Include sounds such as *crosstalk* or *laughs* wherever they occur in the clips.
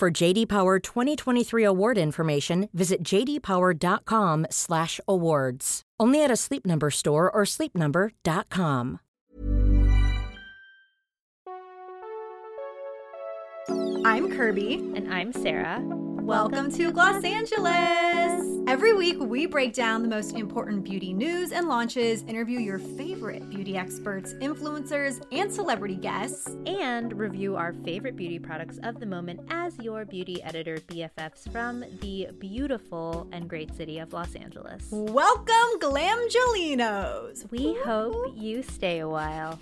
For JD Power 2023 award information, visit jdpower.com/awards. Only at a Sleep Number store or sleepnumber.com. I'm Kirby. And I'm Sarah. Welcome to Los Angeles! Every week, we break down the most important beauty news and launches, interview your favorite beauty experts, influencers, and celebrity guests, and review our favorite beauty products of the moment as your beauty editor BFFs from the beautiful and great city of Los Angeles. Welcome, Glamgelinos! We hope you stay a while.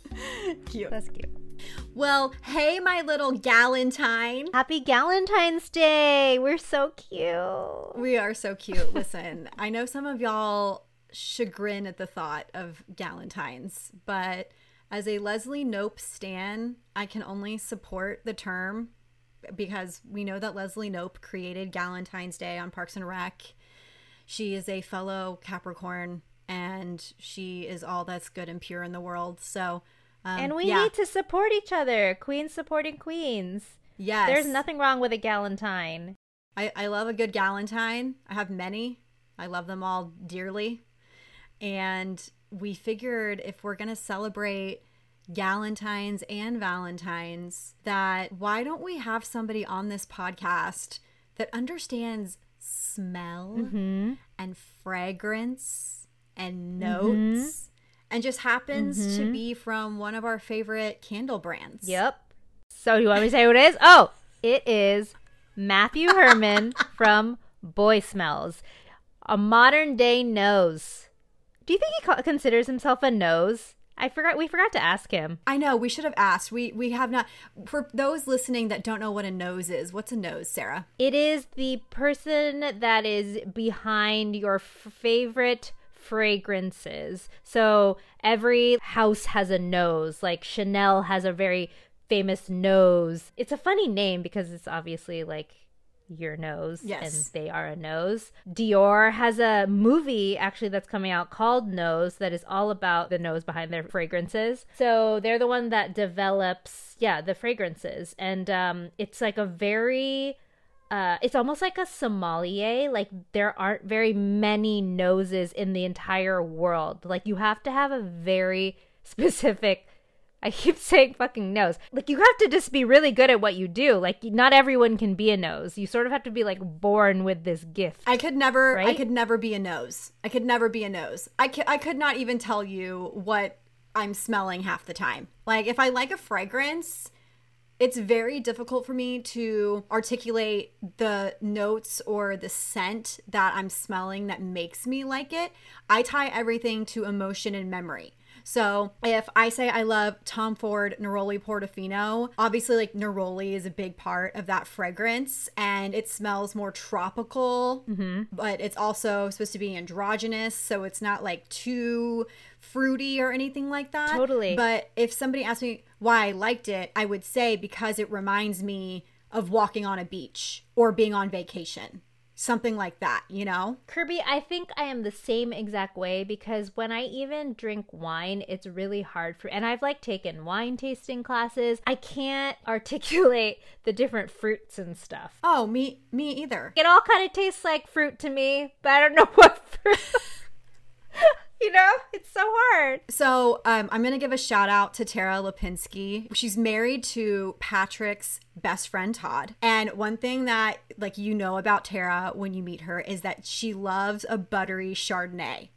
*laughs* Cute. That's cute. Well, hey, my little Galentine. Happy Galentine's Day. We're so cute. We are so cute. *laughs* Listen, I know some of y'all chagrin at the thought of Galentines, but as a Leslie Knope stan, I can only support the term because we know that Leslie Knope created Galentine's Day on Parks and Rec. She is a fellow Capricorn and she is all that's good and pure in the world. So, um, and we yeah. need to support each other. Queens supporting queens. Yes. There's nothing wrong with a galentine. I, I love a good galentine. I have many. I love them all dearly. And we figured if we're going to celebrate galentines and valentines, that why don't we have somebody on this podcast that understands smell Mm-hmm. and fragrance and notes and just happens to mm-hmm. be from one of our favorite candle brands. Yep. So, you want me to say who it is? Oh, it is Matthew Herman *laughs* from Boy Smells, a modern day nose. Do you think he co- considers himself a nose? I forgot. We forgot to ask him. I know we should have asked. We we have not. For those listening that don't know what a nose is, what's a nose, Sarah? It is the person that is behind your favorite fragrances. So every house has a nose. Like Chanel has a very famous nose. It's a funny name because it's obviously like your nose Yes. and they are a nose. Dior has a movie actually that's coming out called Nose that is all about the nose behind their fragrances. So they're the one that develops yeah, the fragrances and um it's like a very uh, it's almost like a sommelier. Like there aren't very many noses in the entire world. Like you have to have a very *laughs* specific. I keep saying fucking nose. Like you have to just be really good at what you do. Like not everyone can be a nose. You sort of have to be like born with this gift. I could never. I could never be a nose. I could never be a nose. I could. I could not even tell you what I'm smelling half the time. Like if I like a fragrance. It's very difficult for me to articulate the notes or the scent that I'm smelling that makes me like it. I tie everything to emotion and memory. So if I say I love Tom Ford Neroli Portofino, obviously like Neroli is a big part of that fragrance and it smells more tropical, mm-hmm. but it's also supposed to be androgynous. So it's not like too fruity or anything like that. Totally. But if somebody asked me why I liked it, I would say because it reminds me of walking on a beach or being on vacation. Something like that, you know? Kirby, I think I am the same exact way because when I even drink wine, it's really hard for and I've like taken wine tasting classes. I can't *laughs* articulate the different fruits and stuff. Oh, me me either. It all kind of tastes like fruit to me, but I don't know *laughs* what fruit. You know, it's so hard. So um, I'm gonna give a shout out to Tara Lipinski. She's married to Patrick's best friend Todd. And one thing that like you know about Tara when you meet her is that she loves a buttery Chardonnay.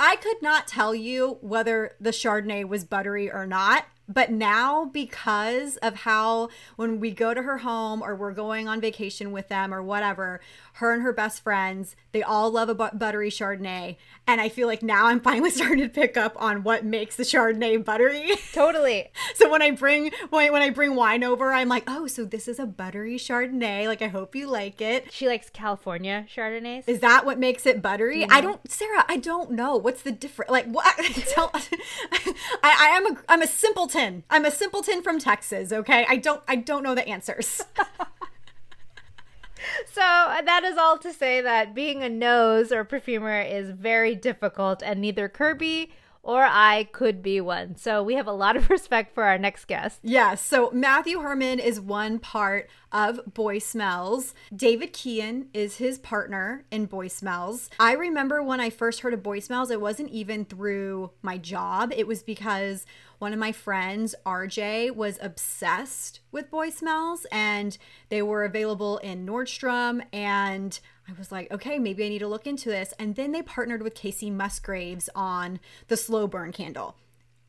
I could not tell you whether the Chardonnay was buttery or not. But now, because of how when we go to her home or we're going on vacation with them or whatever, her and her best friends, they all love a buttery Chardonnay. And I feel like now I'm finally *laughs* starting to pick up on what makes the Chardonnay buttery. Totally. *laughs* so when I bring when, when I bring wine over, I'm like, oh, so this is a buttery Chardonnay. Like I hope you like it. She likes California Chardonnays. Is that what makes it buttery? I don't, Sarah. I don't know. What's the difference? Like what? *laughs* Tell, I, I am a I'm a simpleton. I'm a simpleton from Texas. Okay, I don't I don't know the answers. *laughs* So uh, that is all to say that being a nose or perfumer is very difficult, and neither Kirby or I could be one. So we have a lot of *laughs* respect for our next guest. Yes. So Matthew Herman is one part of Boy Smells. David Kien is his partner in Boy Smells. I remember when I first heard of Boy Smells, it wasn't even through my job. It was because one of my friends, RJ, was obsessed with Boy Smells and they were available in Nordstrom and I was like, okay, maybe I need to look into this. And then they partnered with Kacey Musgraves on the slow burn candle.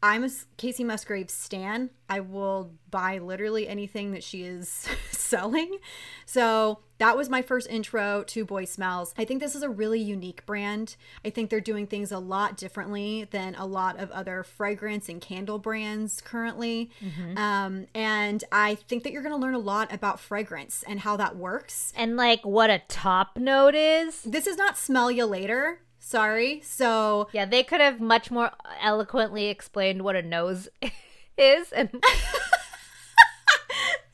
I'm a Kacey Musgraves stan. I will buy literally anything that she is *laughs* selling. So that was my first intro to Boy Smells. I think this is a really unique brand. I think they're doing things a lot differently than a lot of other fragrance and candle brands currently. Mm-hmm. Um, and I think that you're going to learn a lot about fragrance and how that works. And like what a top note is. This is not smell you later. Sorry. So yeah, they could have much more eloquently explained what a nose *laughs* is and *laughs*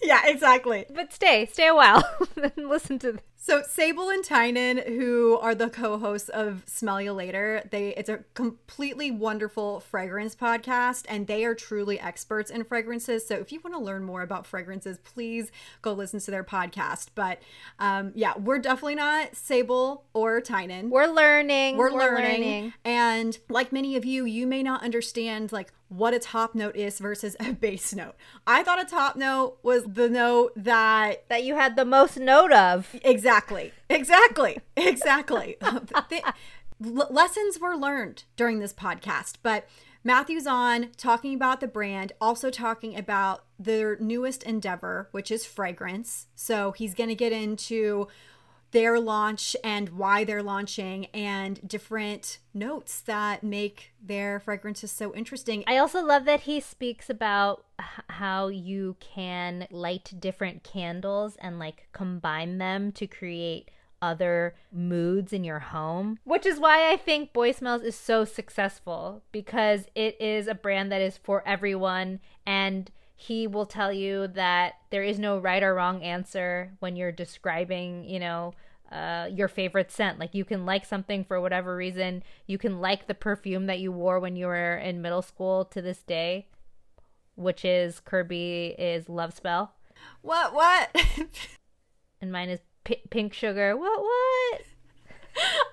Yeah, exactly. But stay, stay a while *laughs* and listen to. So Sable and Tynan, who are the co-hosts of Smell You Later, they it's a completely wonderful fragrance podcast, and they are truly experts in fragrances. So if you want to learn more about fragrances, please go listen to their podcast. But um, yeah, we're definitely not Sable or Tynan. We're learning. We're, we're learning. learning. And like many of you, you may not understand like what a top note is versus a base note. I thought a top note was the note that that you had the most note of. Exactly. Exactly. Exactly. Exactly. *laughs* lessons were learned during this podcast, but Matthew's on talking about the brand, also talking about their newest endeavor, which is fragrance. So he's going to get into their launch and why they're launching and different notes that make their fragrances so interesting. I also love that he speaks about how you can light different candles and like combine them to create other moods in your home, which is why I think Boy Smells is so successful because it is a brand that is for everyone and he will tell you that there is no right or wrong answer when you're describing, you know, uh, your favorite scent. Like you can like something for whatever reason. You can like the perfume that you wore when you were in middle school to this day, which is Kirby is Love Spell. What? What? *laughs* and mine is P- Pink Sugar. What? What?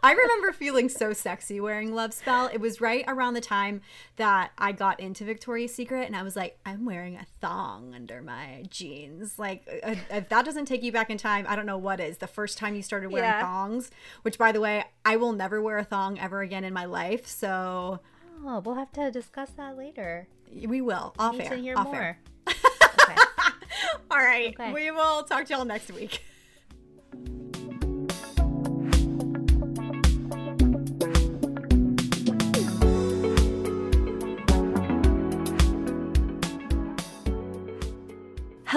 I remember feeling so sexy wearing Love Spell. It was right around the time that I got into Victoria's Secret, and I was like, I'm wearing a thong under my jeans. Like, uh, if that doesn't take you back in time, I don't know what is. The first time you started wearing yeah. thongs, which, by the way, I will never wear a thong ever again in my life. So, oh, we'll have to discuss that later. We will. Off Need air. To hear off more. *laughs* Air. All right. Okay. We will talk to y'all next week.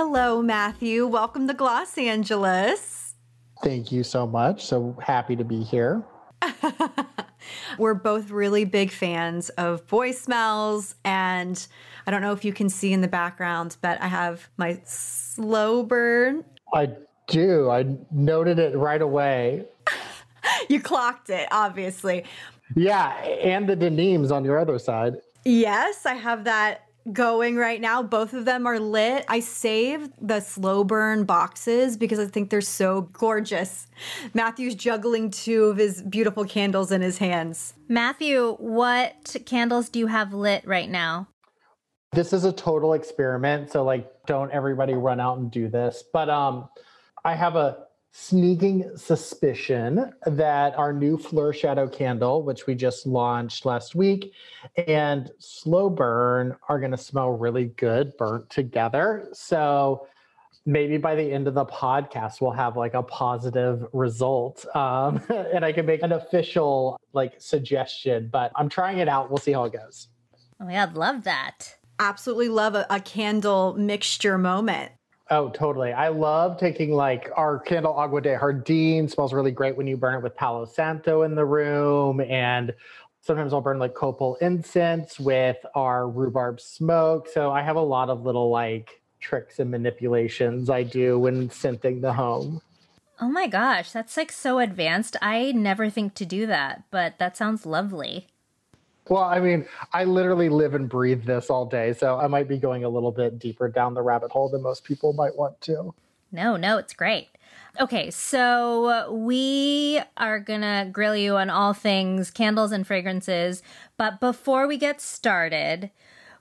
Hello, Matthew. Welcome to Los Angeles. Thank you so much. So happy to be here. *laughs* We're both really big fans of Smells. And I don't know if you can see in the background, but I have my slow burn. I do. I noted it right away. *laughs* you clocked it, obviously. Yeah. And the denims on your other side. Yes, I have that going right now. Both of them are lit. I saved the slow burn boxes because I think they're so gorgeous. Matthew's juggling two of his beautiful candles in his hands. Matthew, what candles do you have lit right now? This is a total experiment, so like don't everybody run out and do this. But um I have a sneaking suspicion that our new Fleur Shadow candle, which we just launched last week, and Slow Burn are going to smell really good burnt together. So maybe by the end of the podcast, we'll have like a positive result. Um, *laughs* and I can make an official like suggestion, but I'm trying it out. We'll see how it goes. Oh, yeah, I'd love that. Absolutely love a, a candle mixture moment. Oh, totally. I love taking like our candle Agua de Jardin smells really great when you burn it with Palo Santo in the room. And sometimes I'll burn like copal incense with our rhubarb smoke. So I have a lot of little like tricks and manipulations I do when scenting the home. Oh my gosh, that's like so advanced. I never think to do that, but that sounds lovely. Well, I mean, I literally live and breathe this all day, so I might be going a little bit deeper down the rabbit hole than most people might want to. No, no, it's great. Okay, so we are gonna grill you on all things candles and fragrances, but before we get started,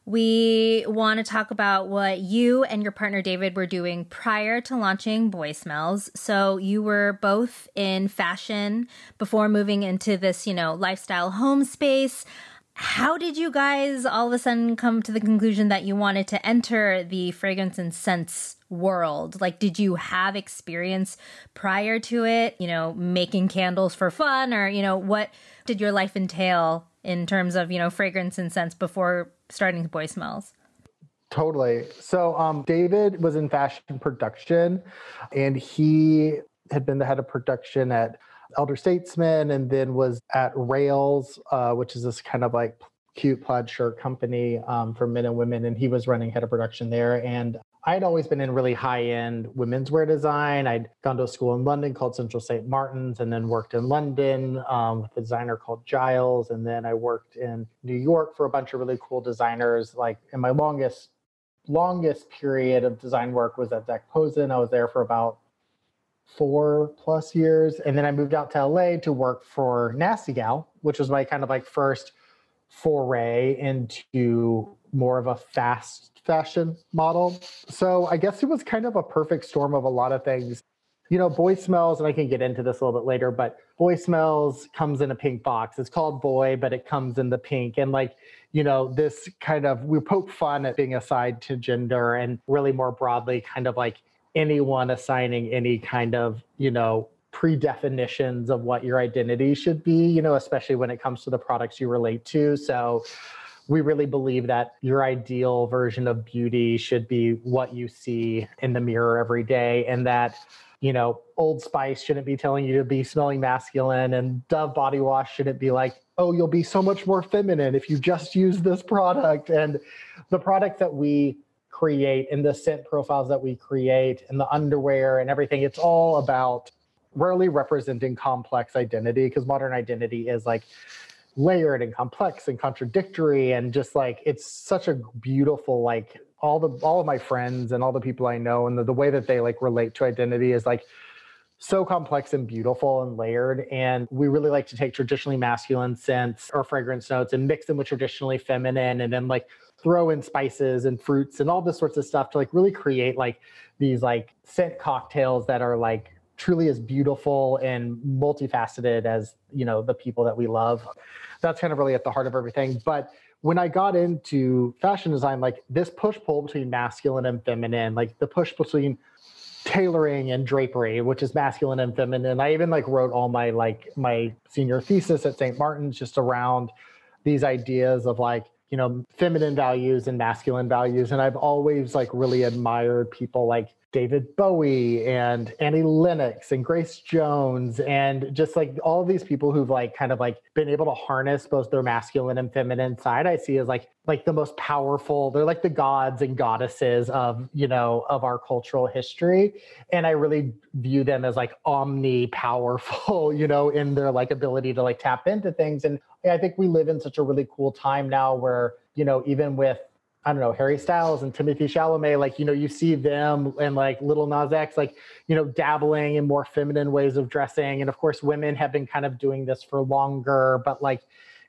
we want to talk about what you and your partner David were doing prior to launching Boy Smells. So you were both in fashion before moving into this, you know, lifestyle home space how did you guys all of a sudden come to the conclusion that you wanted to enter the fragrance and scents world? Like, did you have experience prior to it, you know, making candles for fun, or, you know, what did your life entail in terms of, you know, fragrance and scents before starting Boy Smells? Totally. So, um, David was in fashion production and he had been the head of production at elder statesman and then was at Rails, uh, which is this kind of like cute plaid shirt company um, for men and women. And he was running head of production there. And I had always been in really high end women's wear design. I'd gone to a school in London called Central St. Martin's and then worked in London um, with a designer called Giles. And then I worked in New York for a bunch of really cool designers. Like in my longest, longest period of design work was at Zac Posen. I was there for about four plus years. And then I moved out to LA to work for Nasty Gal, which was my kind of like first foray into more of a fast fashion model. So I guess it was kind of a perfect storm of a lot of things. You know, Boy Smells, and I can get into this a little bit later, but Boy Smells comes in a pink box. It's called Boy, but it comes in the pink. And like, you know, this kind of, we poke fun at being aside to gender and really more broadly, kind of like anyone assigning any kind of, you know, predefinitions of what your identity should be, you know, especially when it comes to the products you relate to. So we really believe that your ideal version of beauty should be what you see in the mirror every day and that you know, Old Spice shouldn't be telling you to be smelling masculine, and Dove body wash shouldn't be like, oh, you'll be so much more feminine if you just use this product. And the product that we create and the scent profiles that we create and the underwear and everything it's all about rarely representing complex identity because modern identity is like layered and complex and contradictory and just like it's such a beautiful like all the all of my friends and all the people i know and the, the way that they like relate to identity is like so complex and beautiful and layered. And we really like to take traditionally masculine scents or fragrance notes and mix them with traditionally feminine and then like throw in spices and fruits and all this sorts of stuff to like really create like these like scent cocktails that are like truly as beautiful and multifaceted as you know the people that we love. That's kind of really at the heart of everything. But when i got into fashion design like this push pull between masculine and feminine like the push between tailoring and drapery which is masculine and feminine i even like wrote all my like my senior thesis at st martin's just around these ideas of like you know feminine values and masculine values. And i've always like really admired people like david bowie and annie lennox and grace jones and just like all these people who've like kind of like been able to harness both their masculine and feminine side i see as like like the most powerful. They're like the gods and goddesses of you know of our cultural history. And i really view them as like omni powerful *laughs* you know in their like ability to like tap into things. And I think we live in such a really cool time now where, you know, even with I don't know, Harry Styles and Timothée Chalamet, like, you know, you see them and like Lil Nas X, like, you know, dabbling in more feminine ways of dressing. And of course, women have been kind of doing this for longer, but like,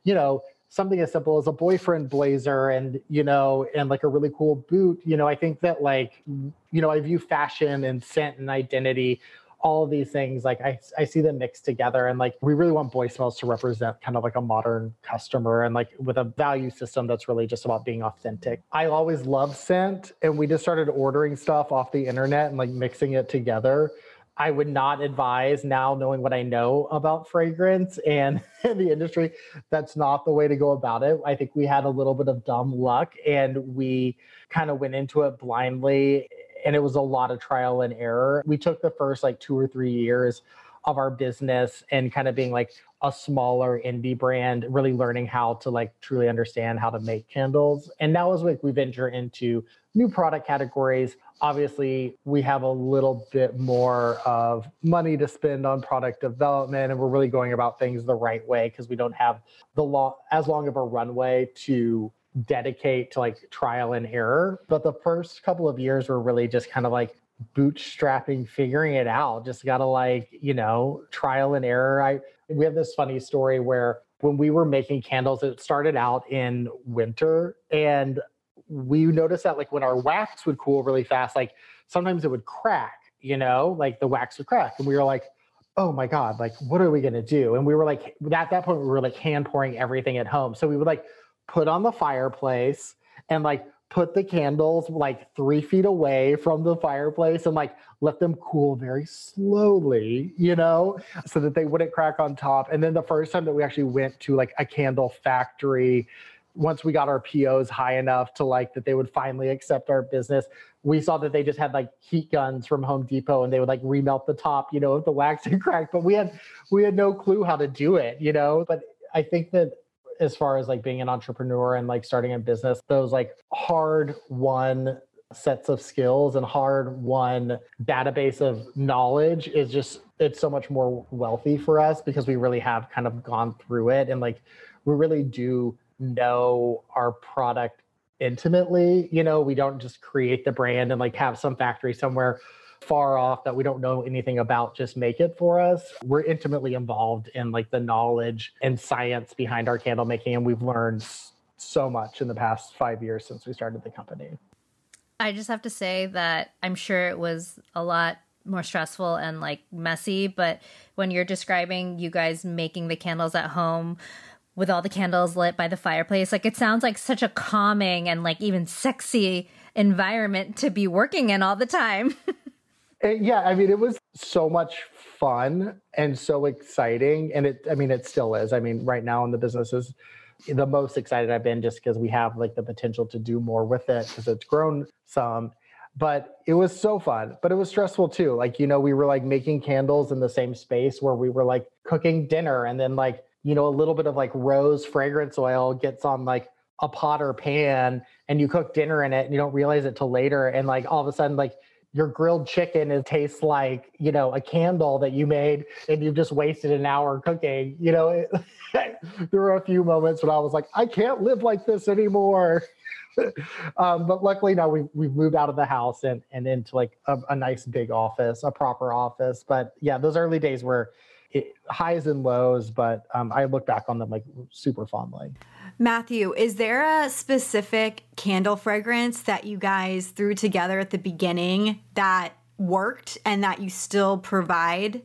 you know, something as simple as a boyfriend blazer and, you know, and like a really cool boot, you know, I think that like, you know, I view fashion and scent and identity all of these things like I, I see them mixed together and like we really want boy smells to represent kind of like a modern customer and like with a value system that's really just about being authentic i always love scent and we just started ordering stuff off the internet and like mixing it together I would not advise now knowing what I know about fragrance and *laughs* the industry. That's not the way to go about it. I think we had a little bit of dumb luck and we kind of went into it blindly and it was a lot of trial and error. We took the first like two or three years of our business and kind of being like a smaller indie brand, really learning how to like truly understand how to make candles. And now as like we venture into new product categories, obviously we have a little bit more of money to spend on product development and we're really going about things the right way because we don't have the long as long of a runway to dedicate to like trial and error. But the first couple of years were really just kind of like bootstrapping, figuring it out. Just gotta like, you know, trial and error. I we have this funny story where when we were making candles, it started out in winter and we noticed that like when our wax would cool really fast, like sometimes it would crack, you know, like the wax would crack. And we were like, oh my God, like what are we gonna do? And we were like, at that point, we were like hand pouring everything at home. So we would like put on the fireplace and like put the candles like three feet away from the fireplace and like let them cool very slowly, you know, so that they wouldn't crack on top. And then the first time that we actually went to like a candle factory, once we got our POs high enough to like that they would finally accept our business, we saw that they just had like heat guns from Home Depot and they would like remelt the top, you know, if the wax had *laughs* cracked. But we had we had no clue how to do it, you know. But I think that as far as like being an entrepreneur and like starting a business, those like hard won sets of skills and hard won database of knowledge is just it's so much more wealthy for us because we really have kind of gone through it and like we really do know our product intimately you know? We don't just create the brand and like have some factory somewhere far off that we don't know anything about just make it for us. We're intimately involved in like the knowledge and science behind our candle making, and we've learned so much in the past five years since we started the company. I just have to say that I'm sure it was a lot more stressful and like messy, but when you're describing you guys making the candles at home, with all the candles lit by the fireplace. Like it sounds like such a calming and like even sexy environment to be working in all the time. *laughs* It, yeah, I mean, it was so much fun and so exciting. And it, I mean, it still is. I mean, right now in the business is the most excited I've been just because we have like the potential to do more with it because it's grown some. But it was so fun, but it was stressful too. Like, you know, we were like making candles in the same space where we were like cooking dinner and then like, you know, a little bit of like rose fragrance oil gets on like a pot or pan and you cook dinner in it and you don't realize it till later. And like all of a sudden, like your grilled chicken it tastes like you know a candle that you made and you've just wasted an hour cooking you know? It, *laughs* there were a few moments when i was like i can't live like this anymore. *laughs* Um, but luckily now we've, we've moved out of the house and, and into like a, a nice big office a proper office. But yeah those early days were it, highs and lows but um, i look back on them like super fondly Matthew, is there a specific candle fragrance that you guys threw together at the beginning that worked and that you still provide?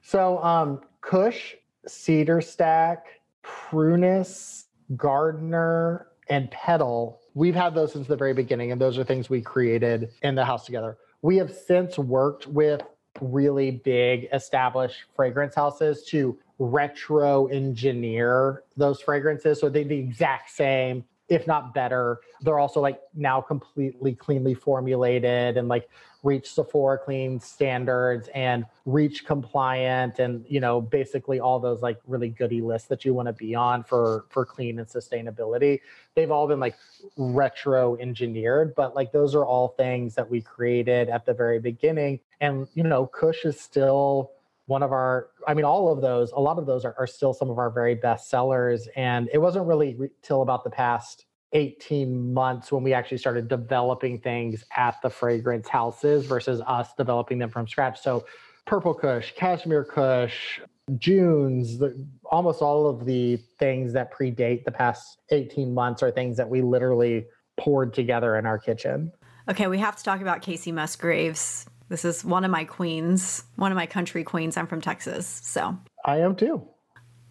So, um, Kush, Cedar Stack, Prunus, Gardener, and Petal, we've had those since the very beginning, and those are things we created in the house together. We have since worked with really big established fragrance houses to retro engineer those fragrances. So they're the exact same if not better. They're also like now completely cleanly formulated and like reach sephora clean standards and reach compliant and you know basically all those like really goody lists that you want to be on for for clean and sustainability. They've all been like retro engineered but like those are all things that we created at the very beginning. And you know kush is still one of our i mean all of those a lot of those are, are still some of our very best sellers. And it wasn't really re- till about the past 18 months when we actually started developing things at the fragrance houses versus us developing them from scratch. So purple kush cashmere kush junes the, almost all of the things that predate the past 18 months are things that we literally poured together in our kitchen. Okay we have to talk about Kacey musgraves This is one of my queens, one of my country queens. I'm from Texas. So I am too.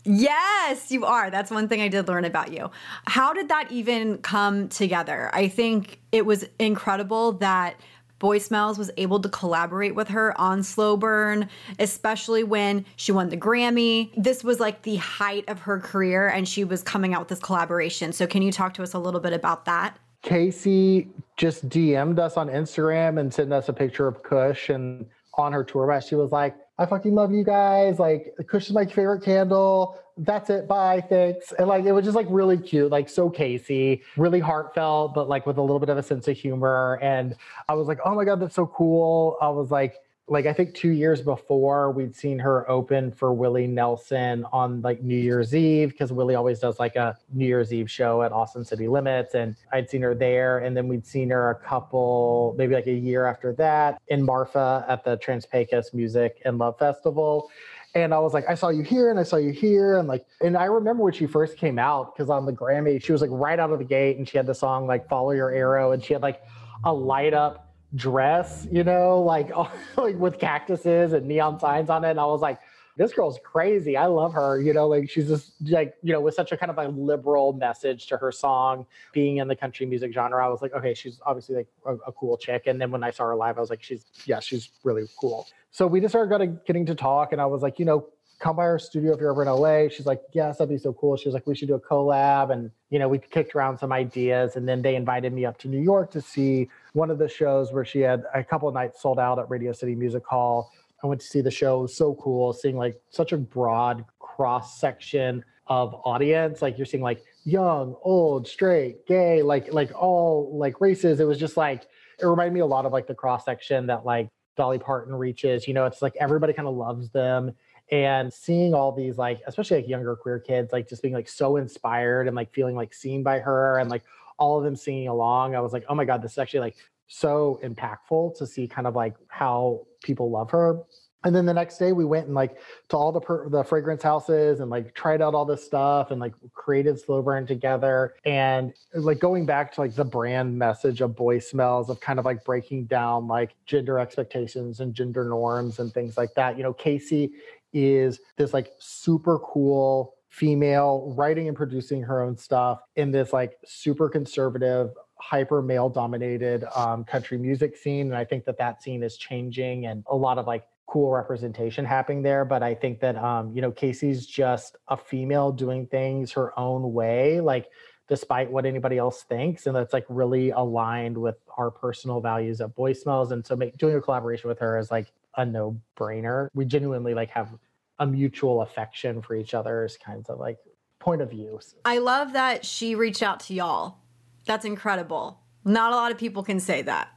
Yes, you are. That's one thing I did learn about you. How did that even come together? I think it was incredible that Boy Smells was able to collaborate with her on Slow Burn, especially when she won the Grammy. This was like the height of her career and she was coming out with this collaboration. So, can you talk to us a little bit about that? Kacey just DM'd us on Instagram and sent us a picture of Kush and on her tour bus, she was like, I fucking love you guys. Like, Kush is my favorite candle. That's it. Bye. Thanks. And like, it was just like really cute, like so Kacey, really heartfelt, but like with a little bit of a sense of humor. And I was like, oh my God, that's so cool. I was like, like I think two years before we'd seen her open for Willie Nelson on like New Year's Eve because Willie always does like a New Year's Eve show at Austin City Limits, and I'd seen her there, and then we'd seen her a couple maybe like a year after that in Marfa at the Trans-Pecos Music and Love Festival. And I was like, I saw you here and I saw you here. And like, and I remember when she first came out, because on the Grammy, she was like right out of the gate and she had the song like Follow Your Arrow and she had like a light up dress, you know, like *laughs* like with cactuses and neon signs on it. And I was like, this girl's crazy. I love her. You know, like she's just like, you know, with such a kind of a liberal message to her song, being in the country music genre. I was like, okay, she's obviously like a, a cool chick. And then when I saw her live, I was like, she's yeah, she's really cool. So we just started getting, getting to talk, and I was like, you know, come by our studio if you're ever in LA. She's like, yes, that'd be so cool. She was like, we should do a collab. And, you know, we kicked around some ideas. And then they invited me up to New York to see one of the shows where she had a couple nights sold out at Radio City Music Hall. I went to see the show. It was so cool seeing like such a broad cross section of audience. Like you're seeing like young, old, straight, gay, like like all like races. It was just like it reminded me a lot of like the cross section that like Dolly Parton reaches. You know, it's like everybody kind of loves them and seeing all these like especially like younger queer kids like just being like so inspired and like feeling like seen by her and like all of them singing along i was like oh my god this is actually like so impactful to see kind of like how people love her. And then the next day we went and like to all the per- the fragrance houses and like tried out all this stuff and like created slow burn together. And like going back to like the brand message of boy smells of kind of like breaking down like gender expectations and gender norms and things like that you know kacey is this like super cool female writing and producing her own stuff in this like super conservative hyper male dominated um, country music scene and i think that that scene is changing and a lot of like cool representation happening there but i think that um, you know kacey's just a female doing things her own way like despite what anybody else thinks and that's like really aligned with our personal values of boy smells and so make, doing a collaboration with her is like a no brainer. We genuinely like have a mutual affection for each other's kinds of like point of views. I love that she reached out to y'all. That's incredible. Not a lot of people can say that.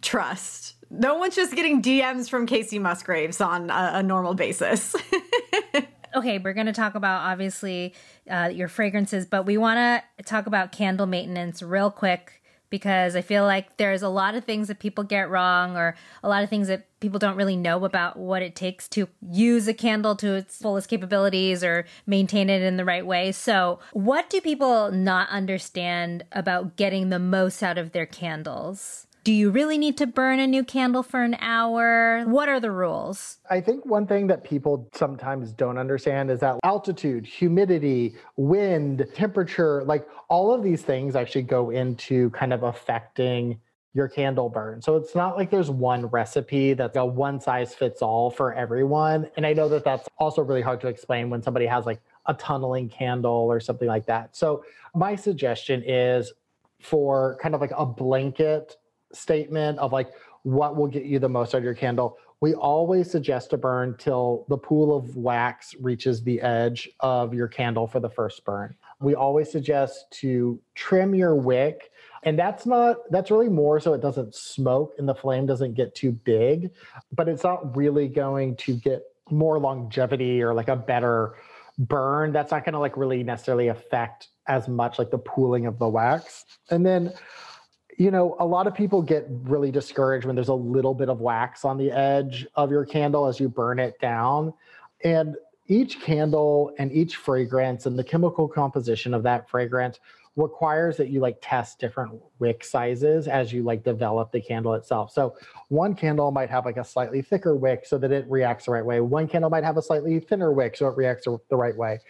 Trust. No one's just getting DMs from Kacey Musgraves on a, a normal basis. *laughs* okay, we're going to talk about obviously uh, your fragrances, but we want to talk about candle maintenance real quick because I feel like there's a lot of things that people get wrong or a lot of things that people don't really know about what it takes to use a candle to its fullest capabilities or maintain it in the right way. So, what do people not understand about getting the most out of their candles? Do you really need to burn a new candle for an hour? What are the rules? I think one thing that people sometimes don't understand is that altitude, humidity, wind, temperature, like all of these things actually go into kind of affecting your candle burn. So it's not like there's one recipe that's a one size fits all for everyone. And I know that that's also really hard to explain when somebody has like a tunneling candle or something like that. So my suggestion is for kind of like a blanket statement of like what will get you the most out of your candle, we always suggest to burn till the pool of wax reaches the edge of your candle for the first burn. We always suggest to trim your wick. And that's not, that's really more so it doesn't smoke and the flame doesn't get too big, but it's not really going to get more longevity or like a better burn. That's not going to like really necessarily affect as much like the pooling of the wax. And then you know, a lot of people get really discouraged when there's a little bit of wax on the edge of your candle as you burn it down. And each candle and each fragrance and the chemical composition of that fragrance requires that you like test different wick sizes as you like develop the candle itself. So one candle might have like a slightly thicker wick so that it reacts the right way. One candle might have a slightly thinner wick so it reacts the right way.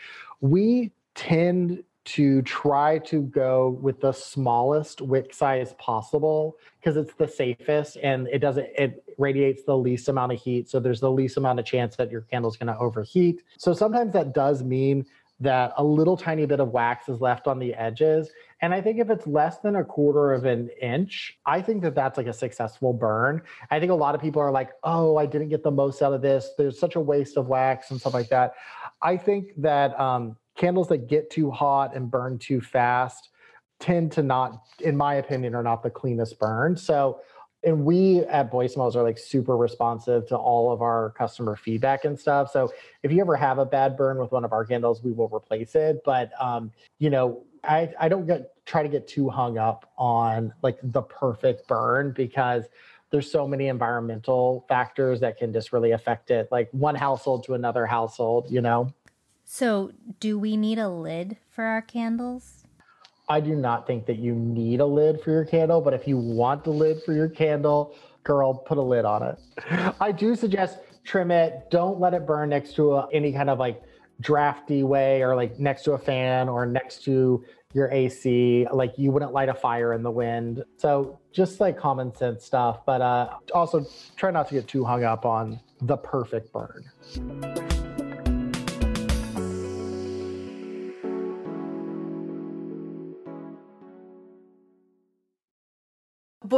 We tend to try to go with the smallest wick size possible because it's the safest and it doesn't it radiates the least amount of heat. So there's the least amount of chance that your candle's going to overheat. So sometimes that does mean that a little tiny bit of wax is left on the edges. And i think if it's less than a quarter of an inch i think that that's like a successful burn. I think a lot of people are like oh i didn't get the most out of this. There's such a waste of wax and stuff like that. I think that um, candles that get too hot and burn too fast tend to not, in my opinion, are not the cleanest burn. So, and we at Boy Smells are like super responsive to all of our customer feedback and stuff. So if you ever have a bad burn with one of our candles, we will replace it. But um, you know, I, I don't get try to get too hung up on like the perfect burn because there's so many environmental factors that can just really affect it like one household to another household you know so, do we need a lid for our candles? I do not think that you need a lid for your candle, but if you want the lid for your candle, girl, put a lid on it. I do suggest trim it. Don't let it burn next to a, any kind of like drafty way or like next to a fan or next to your AC. Like you wouldn't light a fire in the wind. So just like common sense stuff, but uh, also try not to get too hung up on the perfect burn.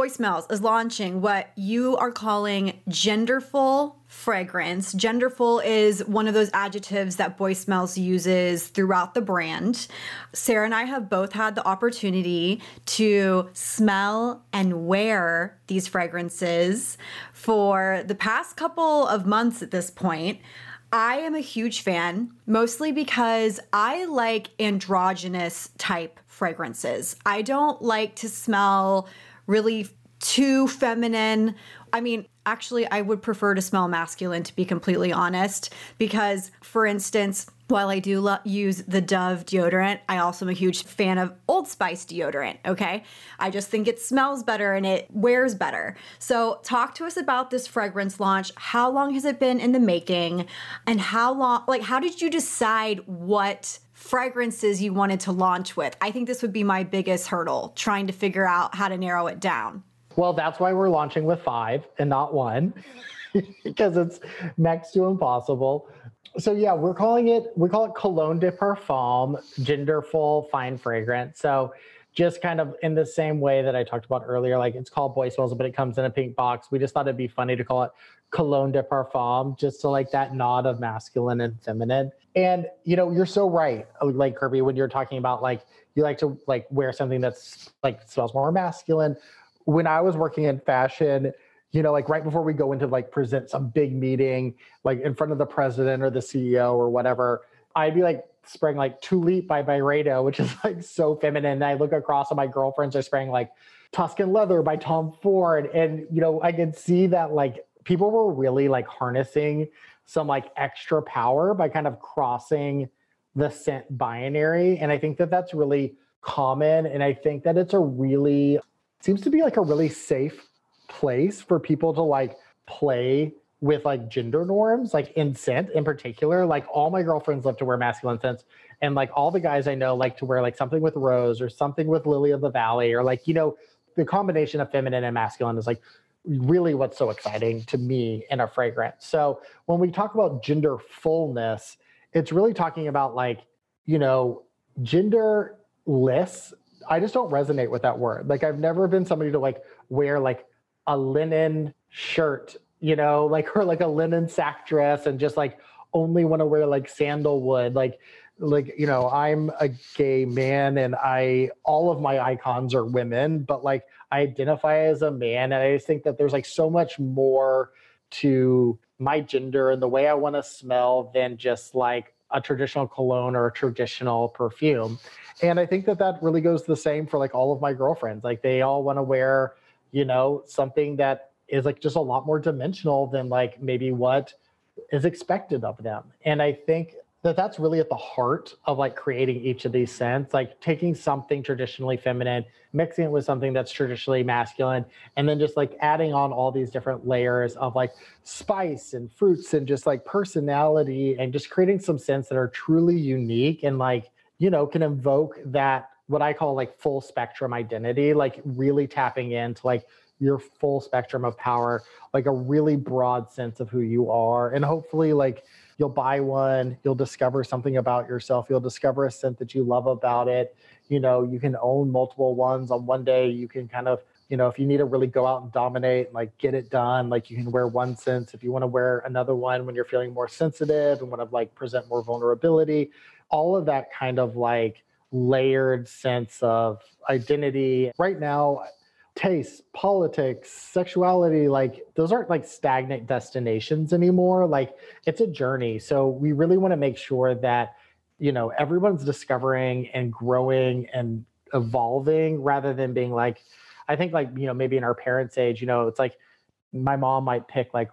Smells is launching what you are calling genderful fragrance. Genderful is one of those adjectives that Smells uses throughout the brand. Sarah and I have both had the opportunity to smell and wear these fragrances for the past couple of months at this point. I am a huge fan, mostly because I like androgynous type fragrances. I don't like to smell really too feminine. I mean, actually, I would prefer to smell masculine, to be completely honest, because, for instance, while I do lo- use the Dove deodorant, I also am a huge fan of Old Spice deodorant. Okay. I just think it smells better and it wears better. So, talk to us about this fragrance launch. How long has it been in the making? And how long, like, how did you decide what fragrances you wanted to launch with. I think this would be my biggest hurdle, trying to figure out how to narrow it down. Well, that's why we're launching with five and not one, *laughs* because it's next to impossible. So yeah, we're calling it we call it Cologne de Parfum, genderful fine fragrance. So just kind of in the same way that I talked about earlier, like it's called Boy Smells, but it comes in a pink box. We just thought it'd be funny to call it Cologne de Parfum, just to like that nod of masculine and feminine. And you know, you're so right, like Kirby, when you're talking about like you like to like wear something that's like smells more masculine. When I was working in fashion, you know, like right before we go into like present some big meeting, like in front of the president or the CEO or whatever, I'd be like spraying like Tulip by Byredo, which is *laughs* like so feminine. And I look across and my girlfriends are spraying like Tuscan Leather by Tom Ford. And, you know, I could see that like people were really like harnessing some like extra power by kind of crossing the scent binary. And I think that that's really common. And I think that it's a really, seems to be like a really safe place for people to like play with like gender norms, like in scent in particular. Like all my girlfriends love to wear masculine scents. And like all the guys I know like to wear like something with rose or something with lily of the valley or like, you know, the combination of feminine and masculine is like really what's so exciting to me in a fragrance. So when we talk about gender fullness, it's really talking about like, you know, genderless. I just don't resonate with that word. Like I've never been somebody to like wear like a linen shirt, you know, *laughs* like or like a linen sack dress and just like only want to wear like sandalwood. Like like you know i'm a gay man and i all of my icons are women but like i identify as a man and i just think that there's like so much more to my gender and the way i want to smell than just like a traditional cologne or a traditional perfume. And i think that that really goes the same for like all of my girlfriends. Like they all want to wear you know something that is like just a lot more dimensional than like maybe what is expected of them. And i think that that's really at the heart of like creating each of these scents like taking something traditionally feminine mixing it with something that's traditionally masculine and then just like adding on all these different layers of like spice and fruits and just like personality and just creating some scents that are truly unique and like you know can invoke that what i call like full spectrum identity like really tapping into like your full spectrum of power like a really broad sense of who you are and hopefully like you'll buy one you'll discover something about yourself you'll discover a scent that you love about it. You know you can own multiple ones on one day. You can kind of you know if you need to really go out and dominate like get it done like you can wear one scent. If you want to wear another one when you're feeling more sensitive and want to like present more vulnerability all of that kind of like layered sense of identity. Right now taste, politics, sexuality, like those aren't like stagnant destinations anymore. Like it's a journey. So we really want to make sure that, you know, everyone's discovering and growing and evolving rather than being like, I think like, you know, maybe in our parents' age, you know, it's like my mom might pick like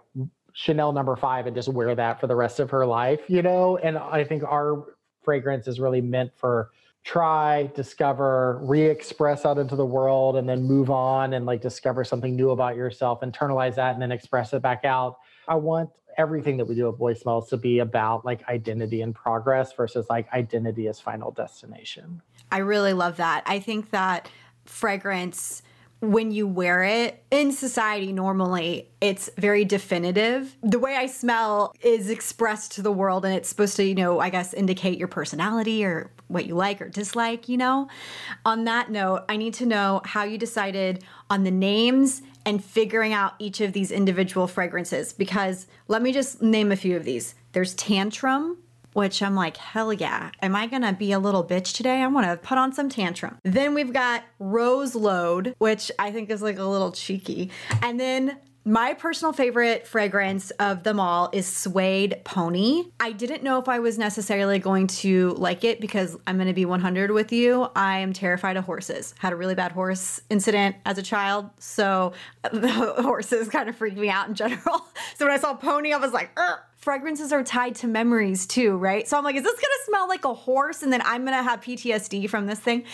Chanel number five and just wear that for the rest of her life, you know? And I think our fragrance is really meant for try, discover, re-express out into the world, and then move on and like discover something new about yourself, internalize that, and then express it back out. I want everything that we do at Smells to be about like identity and progress versus like identity as final destination. I really love that. I think that fragrance when you wear it in society normally it's very definitive. The way i smell is expressed to the world and it's supposed to you know i guess indicate your personality or what you like or dislike you know? On that note i need to know how you decided on the names and figuring out each of these individual fragrances because let me just name a few of these. There's tantrum which I'm like, hell yeah. Am I gonna be a little bitch today? I wanna put on some tantrum. Then we've got Rose Load, which I think is like a little cheeky. And then my personal favorite fragrance of them all is Suede Pony. I didn't know if I was necessarily going to like it because I'm going to be 100 with you. I am terrified of horses. Had a really bad horse incident as a child, so the *laughs* horses kind of freaked me out in general. *laughs* So when I saw Pony, I was like, Ugh fragrances are tied to memories too, right? So I'm like, is this gonna smell like a horse? And then I'm gonna have PTSD from this thing.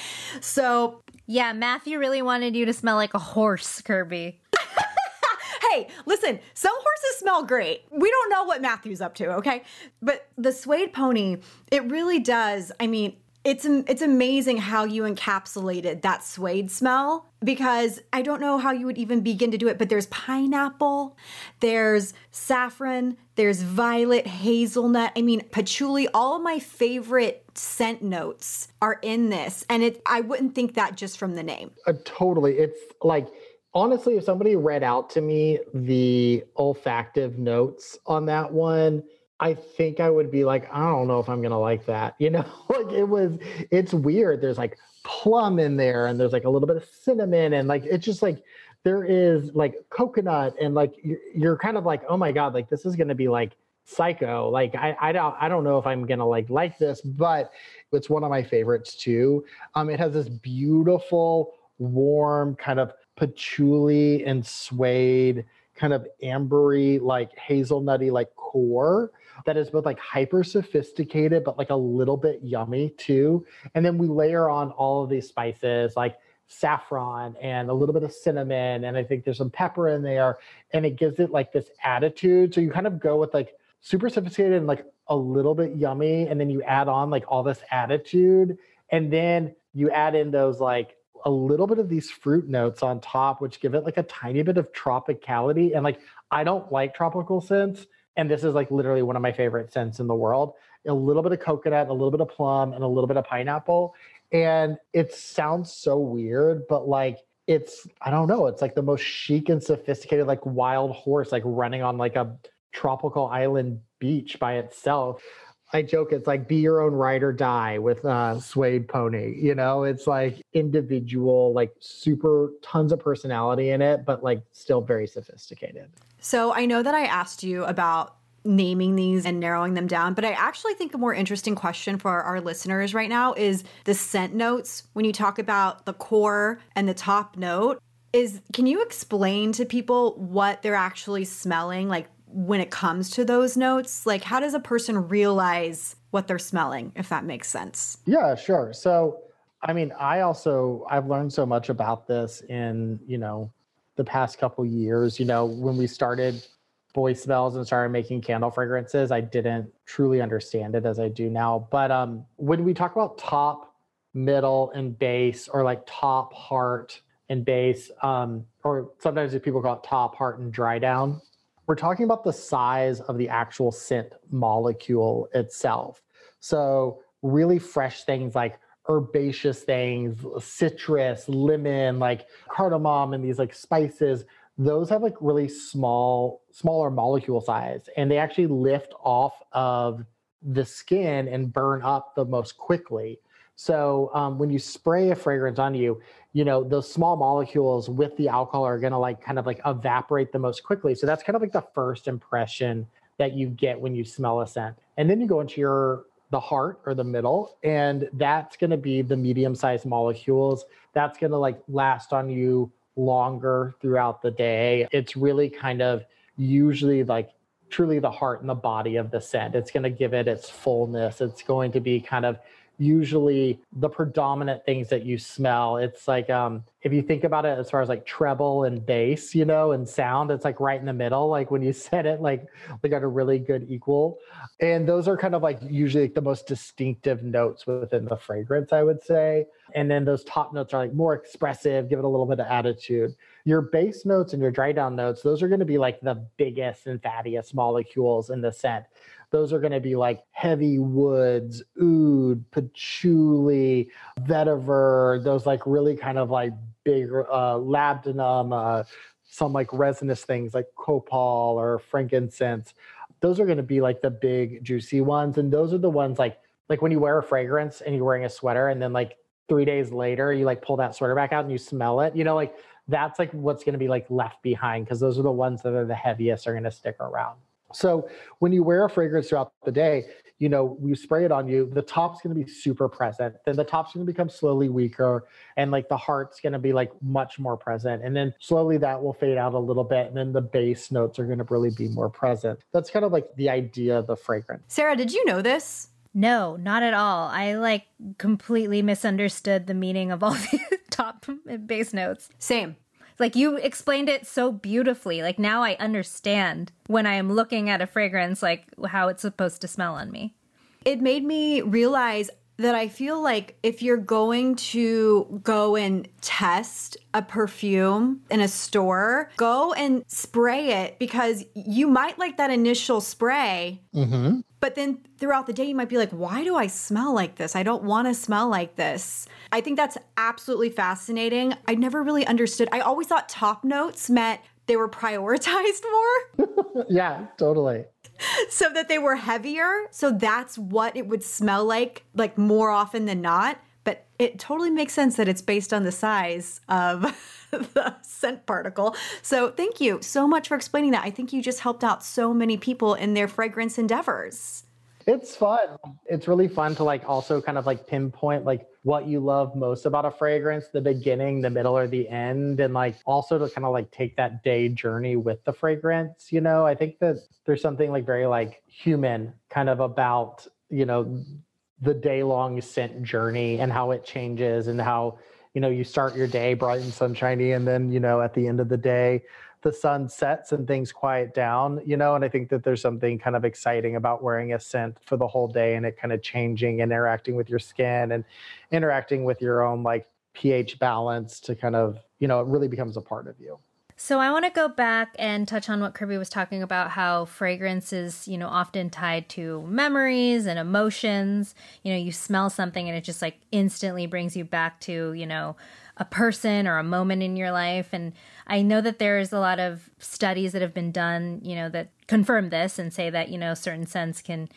So yeah, Matthew really wanted you to smell like a horse, Kirby. *laughs* hey, listen, some horses smell great. We don't know what Matthew's up to, okay? But the suede pony, it really does. I mean, it's it's amazing how you encapsulated that suede smell because I don't know how you would even begin to do it but there's pineapple, there's saffron, there's violet, hazelnut, I mean patchouli, all of my favorite scent notes are in this and it I wouldn't think that just from the name. Uh, totally. It's like honestly if somebody read out to me the olfactive notes on that one I think I would be like, I don't know if I'm gonna like that. *laughs* You know, like it was, it's weird. There's like plum in there, and there's like a little bit of cinnamon, and like it's just like there is like coconut, and like you're, kind of like, oh my god, like this is gonna be like psycho. Like I, I don't, I don't know if I'm gonna like like this, but it's one of my favorites too. Um, it has this beautiful, warm kind of patchouli and suede kind of ambery, like hazelnutty, like core that is both like hyper sophisticated but like a little bit yummy too. And then we layer on all of these spices like saffron and a little bit of cinnamon and I think there's some pepper in there and it gives it like this attitude. So you kind of go with like super sophisticated and like a little bit yummy and then you add on like all this attitude and then you add in those like a little bit of these fruit notes on top which give it like a tiny bit of tropicality and like I don't like tropical scents and this is like literally one of my favorite scents in the world. A little bit of coconut, a little bit of plum, and a little bit of pineapple. And it sounds so weird, but like it's I don't know, it's like the most chic and sophisticated, like wild horse, like running on like a tropical island beach by itself. I joke it's like be your own ride or die with uh suede pony. You know, it's like individual, like super tons of personality in it, but like still very sophisticated. So I know that I asked you about naming these and narrowing them down, but I actually think a more interesting question for our listeners right now is the scent notes. When you talk about the core and the top note, is can you explain to people what they're actually smelling? Like when it comes to those notes? Like, how does a person realize what they're smelling, if that makes sense? Yeah, sure. So, I mean, I also I've learned so much about this in you know the past couple years. You know, when we started Boy Smells and started making candle fragrances, I didn't truly understand it as I do now. But um, when we talk about top, middle, and base, or like top, heart, and base, um, or sometimes people call it top, heart, and dry down, we're talking about the size of the actual scent molecule itself. So, really fresh things like herbaceous things, citrus, lemon, like cardamom, and these like spices, those have like really small, smaller molecule size, and they actually lift off of the skin and burn up the most quickly. So um, when you spray a fragrance on you, you know those small molecules with the alcohol are going to like kind of like evaporate the most quickly. So that's kind of like the first impression that you get when you smell a scent, and then you go into your the heart or the middle and that's going to be the medium sized molecules. That's going to like last on you longer throughout the day. It's really kind of usually like truly the heart and the body of the scent. It's going to give it its fullness. It's going to be kind of usually the predominant things that you smell. It's like um, if you think about it as far as like treble and bass, you know, and sound, it's like right in the middle. Like when you *laughs* said it, like they got a really good equal. And those are kind of like usually like the most distinctive notes within the fragrance, I would say. And then those top notes are like more expressive, give it a little bit of attitude. Your base notes and your dry down notes, those are going to be like the biggest and fattiest molecules in the scent those are going to be like heavy woods, oud, patchouli, vetiver, those like really kind of like big uh, labdanum, uh, some like resinous things like copal or frankincense. Those are going to be like the big juicy ones, and those are the ones like like when you wear a fragrance and you're wearing a sweater, and then like three days later you like pull that sweater back out and you smell it. You know, like that's like what's going to be like left behind because those are the ones that are the heaviest are going to stick around. So when you wear a fragrance throughout the day, you know, you spray it on you, the top's going to be super present. Then the top's going to become slowly weaker and like the heart's going to be like much more present. And then slowly that will fade out a little bit. And then the base notes are going to really be more present. That's kind of like the idea of the fragrance. Sarah, did you know this? No, not at all. I like completely misunderstood the meaning of all *laughs* the top and base notes. Same. Like you explained it so beautifully. Like now I understand when I am looking at a fragrance, like how it's supposed to smell on me. It made me realize that I feel like if you're going to go and test a perfume in a store, go and spray it because you might like that initial spray. Mm-hmm. But then throughout the day, you might be like, why do I smell like this? I don't want to smell like this. I think that's absolutely fascinating. I never really understood. I always thought top notes meant they were prioritized *laughs* more. *laughs* yeah, totally. *laughs* so that they were heavier. So that's what it would smell like, like more often than not. But it totally makes sense that it's based on the size of *laughs* the scent particle. So thank you so much for explaining that. I think you just helped out so many people in their fragrance endeavors. It's fun. It's really fun to like also kind of like pinpoint like what you love most about a fragrance, the beginning, the middle, or the end, and like also to kind of like take that day journey with the fragrance. You know, I think that there's something like very like human kind of about, you know, the day long scent journey and how it changes and how, you know, you start your day bright and sunshiny and then, you know, at the end of the day, the sun sets and things quiet down, you know, and I think that there's something kind of exciting about wearing a scent for the whole day and it kind of changing, and interacting with your skin and interacting with your own like pH balance to kind of, you know, it really becomes a part of you. So I want to go back and touch on what Kirby was talking about how fragrance is, you know, often tied to memories and emotions. You know, you smell something and it just like instantly brings you back to, you know, a person or a moment in your life. And I know that there's a lot of studies that have been done, you know, that confirm this and say that, you know, certain scents can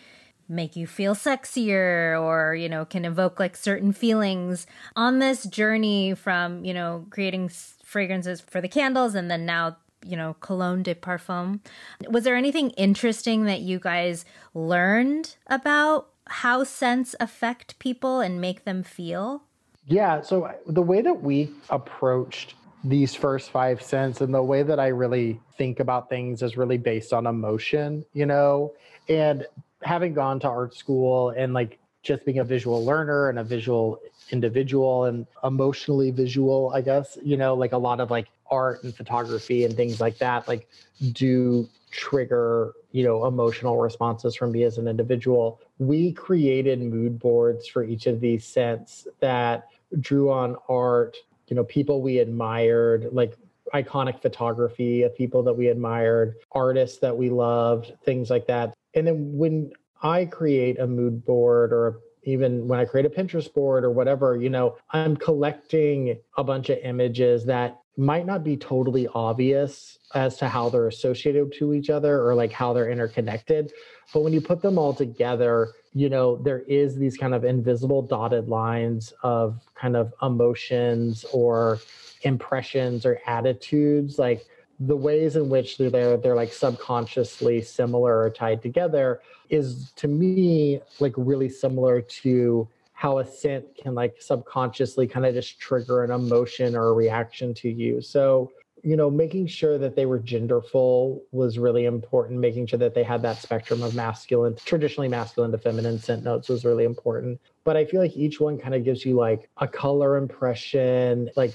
make you feel sexier or, you know, can evoke like certain feelings on this journey from, you know, creating fragrances for the candles and then now you know, Cologne de Parfum. Was there anything interesting that you guys learned about how scents affect people and make them feel? Yeah. So the way that we approached these first five scents and the way that I really think about things is really based on emotion, you know? And having gone to art school and like just being a visual learner and a visual individual and emotionally visual, I guess, you know, like a lot of like art and photography and things like that, like do trigger, you know, emotional responses from me as an individual. We created mood boards for each of these scents that drew on art, you know, people we admired, like iconic photography of people that we admired, artists that we loved, things like that. And then when I create a mood board or even when I create a Pinterest board or whatever, you know, I'm collecting a bunch of images that might not be totally obvious as to how they're associated to each other or like how they're interconnected. But when you put them all together, you know, there is these kind of invisible dotted lines of kind of emotions or impressions or attitudes. Like the ways in which they're they're like subconsciously similar or tied together is to me like really similar to how a scent can like subconsciously kind of just trigger an emotion or a reaction to you so you know making sure that they were genderful was really important making sure that they had that spectrum of masculine traditionally masculine to feminine scent notes was really important but i feel like each one kind of gives you like a color impression like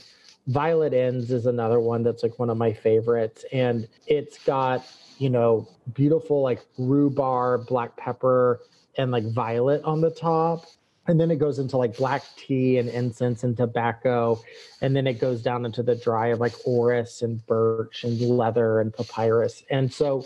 Violet Ends is another one that's like one of my favorites. And it's got, you know, beautiful like rhubarb, black pepper, and like violet on the top. And then it goes into like black tea and incense and tobacco. And then it goes down into the dry of like orris and birch and leather and papyrus. And so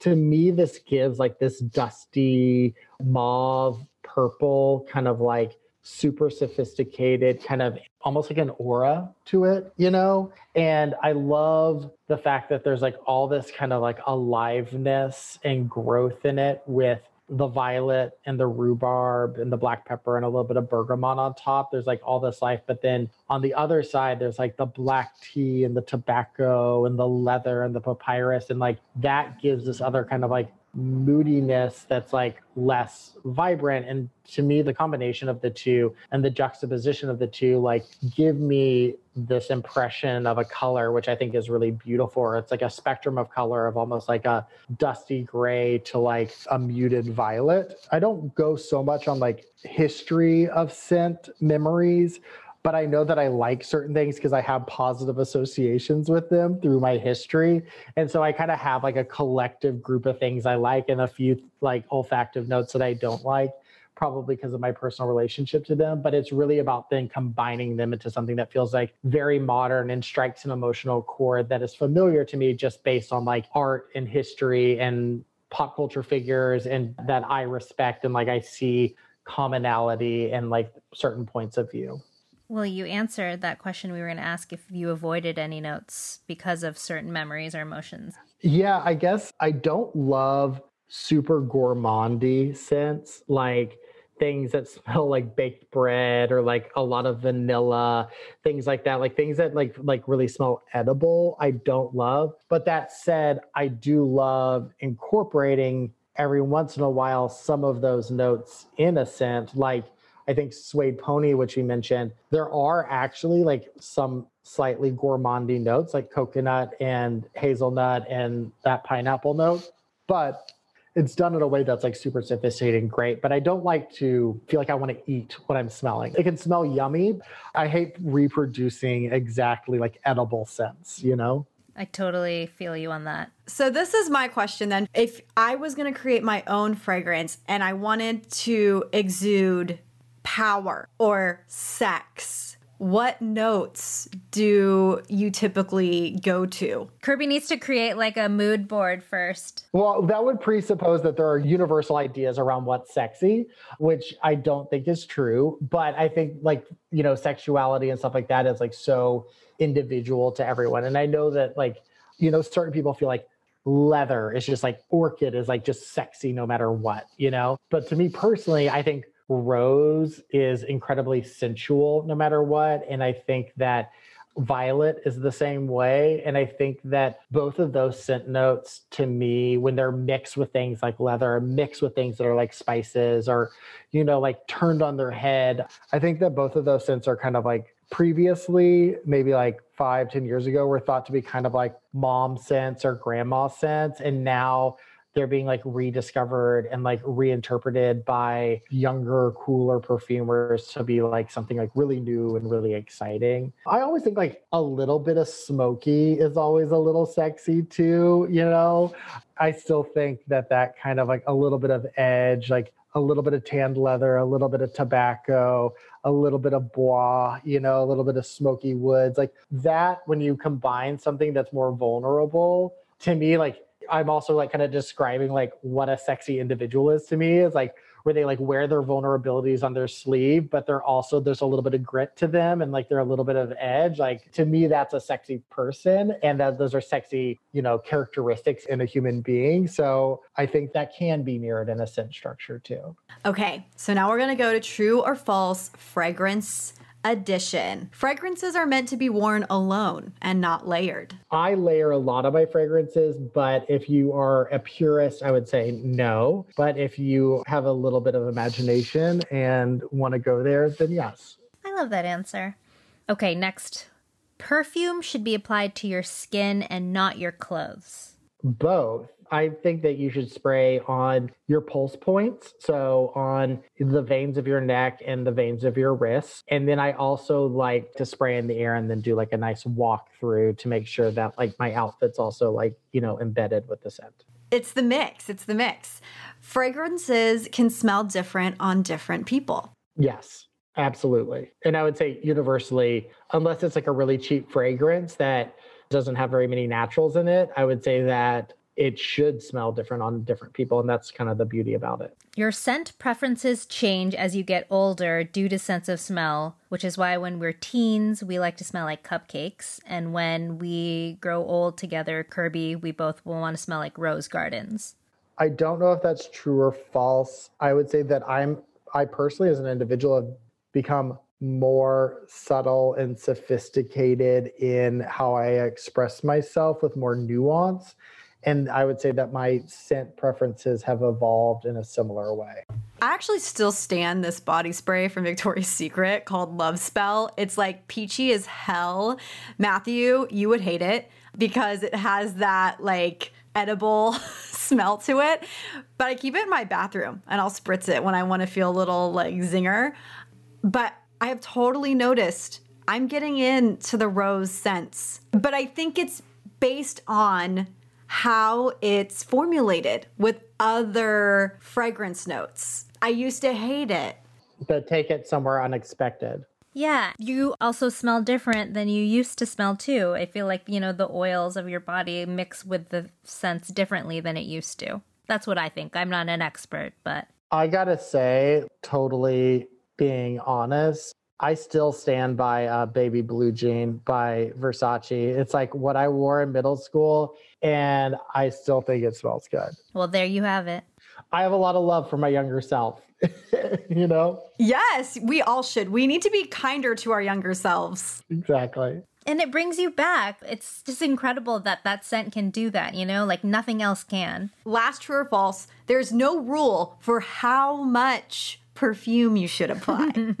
to me, this gives like this dusty mauve purple kind of like super sophisticated, kind of almost like an aura to it, you know? And I love the fact that there's like all this kind of like aliveness and growth in it with the violet and the rhubarb and the black pepper and a little bit of bergamot on top. There's like all this life. But then on the other side, there's like the black tea and the tobacco and the leather and the papyrus. And like that gives this other kind of like moodiness that's like less vibrant. And to me the combination of the two and the juxtaposition of the two like give me this impression of a color which i think is really beautiful. It's like a spectrum of color of almost like a dusty gray to like a muted violet. I don't go so much on like history of scent memories but I know that I like certain things because I have positive associations with them through my history. And so I kind of have like a collective group of things I like and a few like olfactive notes that I don't like, probably because of my personal relationship to them. But it's really about then combining them into something that feels like very modern and strikes an emotional chord that is familiar to me just based on like art and history and pop culture figures and that I respect and like I see commonality and like certain points of view. Well, you answered that question we were going to ask if you avoided any notes because of certain memories or emotions. Yeah, I guess I don't love super gourmandy scents like things that *laughs* smell like baked bread or like a lot of vanilla things like that like things that like like really smell edible i don't love but that said i do love incorporating every once in a while some of those notes in a scent like I think Suede Pony, which we mentioned, there are actually like some slightly gourmandy notes like coconut and hazelnut and that pineapple note. But it's done in a way that's like super sophisticated and great. But I don't like to feel like I want to eat what I'm smelling. It can smell yummy. I hate reproducing exactly like edible scents, you know? I totally feel you on that. So, this is my question then. If I was going to create my own fragrance and I wanted to exude power or sex, what notes do you typically go to? Kirby needs to create like a mood board first. Well, that would presuppose that there are universal ideas around what's sexy, which I don't think is true. But I think, like, you know, sexuality and stuff like that is like so individual to everyone. And I know that, like, you know, certain people feel like leather is just like orchid is like just sexy no matter what, you know? But to me personally, I think rose is incredibly sensual no matter what. And I think that violet is the same way. And I think that both of those scent notes to me, when they're mixed with things like leather, mixed with things that are like spices or, you know, like turned on their head, I think that both of those scents are kind of like previously, maybe like five, ten years ago, were thought to be kind of like mom scents or grandma scents. And now they're being like rediscovered and like reinterpreted by younger, cooler perfumers to be like something like really new and really exciting. I always think like a little bit of smoky is always a little sexy too, you know? I still think that that kind of like a little bit of edge, like a little bit of tanned leather, a little bit of tobacco, a little bit of bois, you know, a little bit of smoky woods, like that when you combine something that's more vulnerable, to me, like I'm also like kind of describing like what a sexy individual is to me is like where they like wear their vulnerabilities on their sleeve, but they're also there's a little bit of grit to them and like they're a little bit of edge. Like to me, that's a sexy person, and that those are sexy, you know, characteristics in a human being. So I think that can be mirrored in a scent structure too. Okay, so now we're gonna go to true or false fragrance addition. Fragrances are meant to be worn alone and not layered. I layer a lot of my fragrances, but if you are a purist, I would say no. But if you have a little bit of imagination and want to go there, then yes. I love that answer. Okay, next. Perfume should be applied to your skin and not your clothes. Both. I think that you should spray on your pulse points, so on the veins of your neck and the veins of your wrists. And then I also like to spray in the air and then do like a nice walk through to make sure that like my outfit's also like, you know, embedded with the scent. It's the mix. It's the mix. Fragrances can smell different on different people. Yes. Absolutely. And I would say universally, unless it's like a really cheap fragrance that doesn't have very many naturals in it, I would say that it should smell different on different people. And that's kind of the beauty about it. Your scent preferences change as you get older due to sense of smell, which is why when we're teens, we like to smell like cupcakes. And when we grow old together, Kirby, we both will want to smell like rose gardens. I don't know if that's true or false. I would say that I'm, I personally, as an individual, have become more subtle and sophisticated in how I express myself with more nuance and I would say that my scent preferences have evolved in a similar way. I actually still stand this body spray from Victoria's Secret called Love Spell. It's like peachy as hell. Matthew, you would hate it because it has that like edible *laughs* smell to it. But I keep it in my bathroom and I'll spritz it when I want to feel a little like zinger. But I have totally noticed I'm getting into the rose scents. But I think it's based on how it's formulated with other fragrance notes. I used to hate it. But take it somewhere unexpected. Yeah, you also smell different than you used to smell too. I feel like, you know, the oils of your body mix with the scents differently than it used to. That's what I think. I'm not an expert, but. I gotta say, totally being honest, I still stand by uh, Baby Blue Jean by Versace. It's like what I wore in middle school, and I still think it smells good. Well, there you have it. I have a lot of love for my younger self, *laughs* you know? Yes, we all should. We need to be kinder to our younger selves. Exactly. And it brings you back. It's just incredible that that scent can do that, you know? Like nothing else can. Last true or false, there's no rule for how much perfume you should apply. *laughs*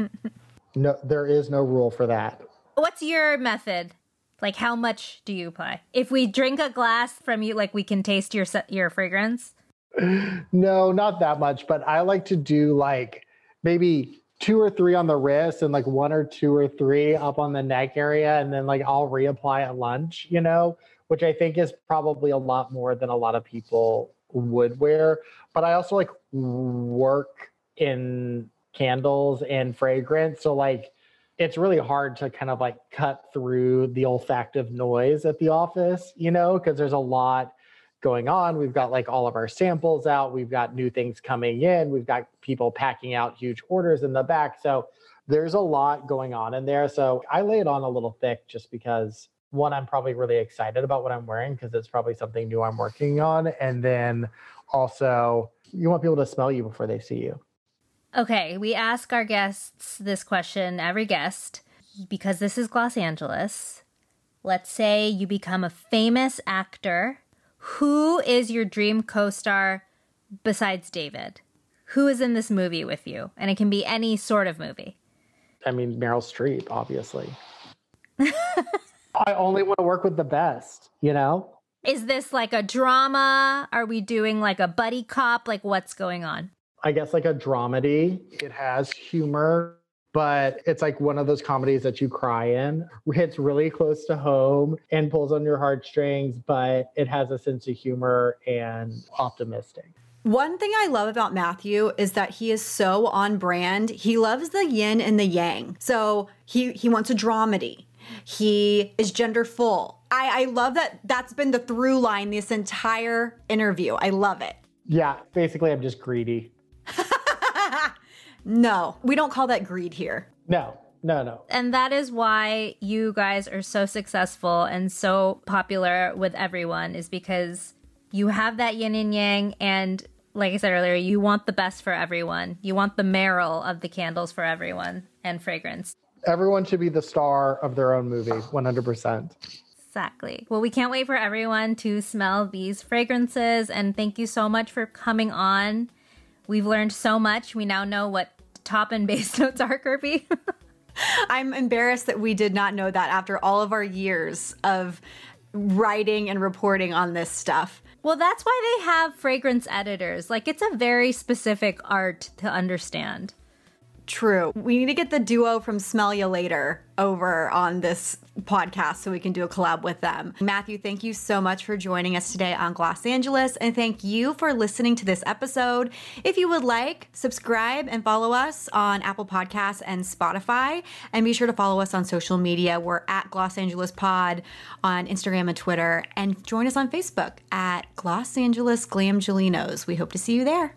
No, there is no rule for that. What's your method? Like, how much do you apply? If we drink a glass from you, like, we can taste your your fragrance. *laughs* No, not that much, but I like to do like maybe two or three on the wrist and like one or two or three up on the neck area, and then like I'll reapply at lunch. You know, which I think is probably a lot more than a lot of people would wear. But I also like work in candles and fragrance. So like it's really hard to kind of like cut through the olfactive noise at the office, you know, because there's a lot going on. We've got like all of our samples out, we've got new things coming in, we've got people packing out huge orders in the back. So there's a lot going on in there. So I lay it on a little thick just because one, I'm probably really excited about what I'm wearing because it's probably something new I'm working on. And then also, you want people to smell you before they see you. Okay, we ask our guests this question, every guest, because this is Los Angeles. let's say you become a famous actor. Who is your dream co star besides David? Who is in this movie with you? And it can be any sort of movie. I mean, Meryl Streep, obviously. *laughs* I only want to work with the best, you know? Is this like a drama? Are we doing like a buddy cop? Like, what's going on? I guess like a dramedy. It has humor, but it's like one of those comedies that you cry in. *laughs* Hits really close to home and pulls on your heartstrings, but it has a sense of humor and optimistic. One thing I love about Matthew is that he is so on brand. He loves the yin and the yang. So he he wants a dramedy. He is gender full. I, I love that that's been the through line this entire interview. I love it. Yeah, basically, I'm just greedy. *laughs* no, we don't call that greed here. No, no, no. And that is why you guys are so successful and so popular with everyone, is because you have that yin and yang. And like I said earlier, you want the best for everyone. You want the Meryl of the candles for everyone and fragrance. Everyone should be the star of their own movie, 100%. Exactly. Well, we can't wait for everyone to smell these fragrances. And thank you so much for coming on. We've learned so much. We now know what top and base *laughs* notes are, Kirby. *laughs* I'm embarrassed that we did not know that after all of our years of writing and reporting on this stuff. Well, that's why they have fragrance editors. Like, it's a very specific art to understand. True. We need to get the duo from Smell Ya Later over on this podcast so we can do a collab with them. Matthew, thank you so much for joining us today on Los Angeles, and thank you for listening to this episode. If you would like, subscribe and follow us on Apple Podcasts and Spotify, and be sure to follow us on social media. We're at Los Angeles Pod on Instagram and Twitter, and join us on Facebook at Los Angeles Glamgelinos. We hope to see you there.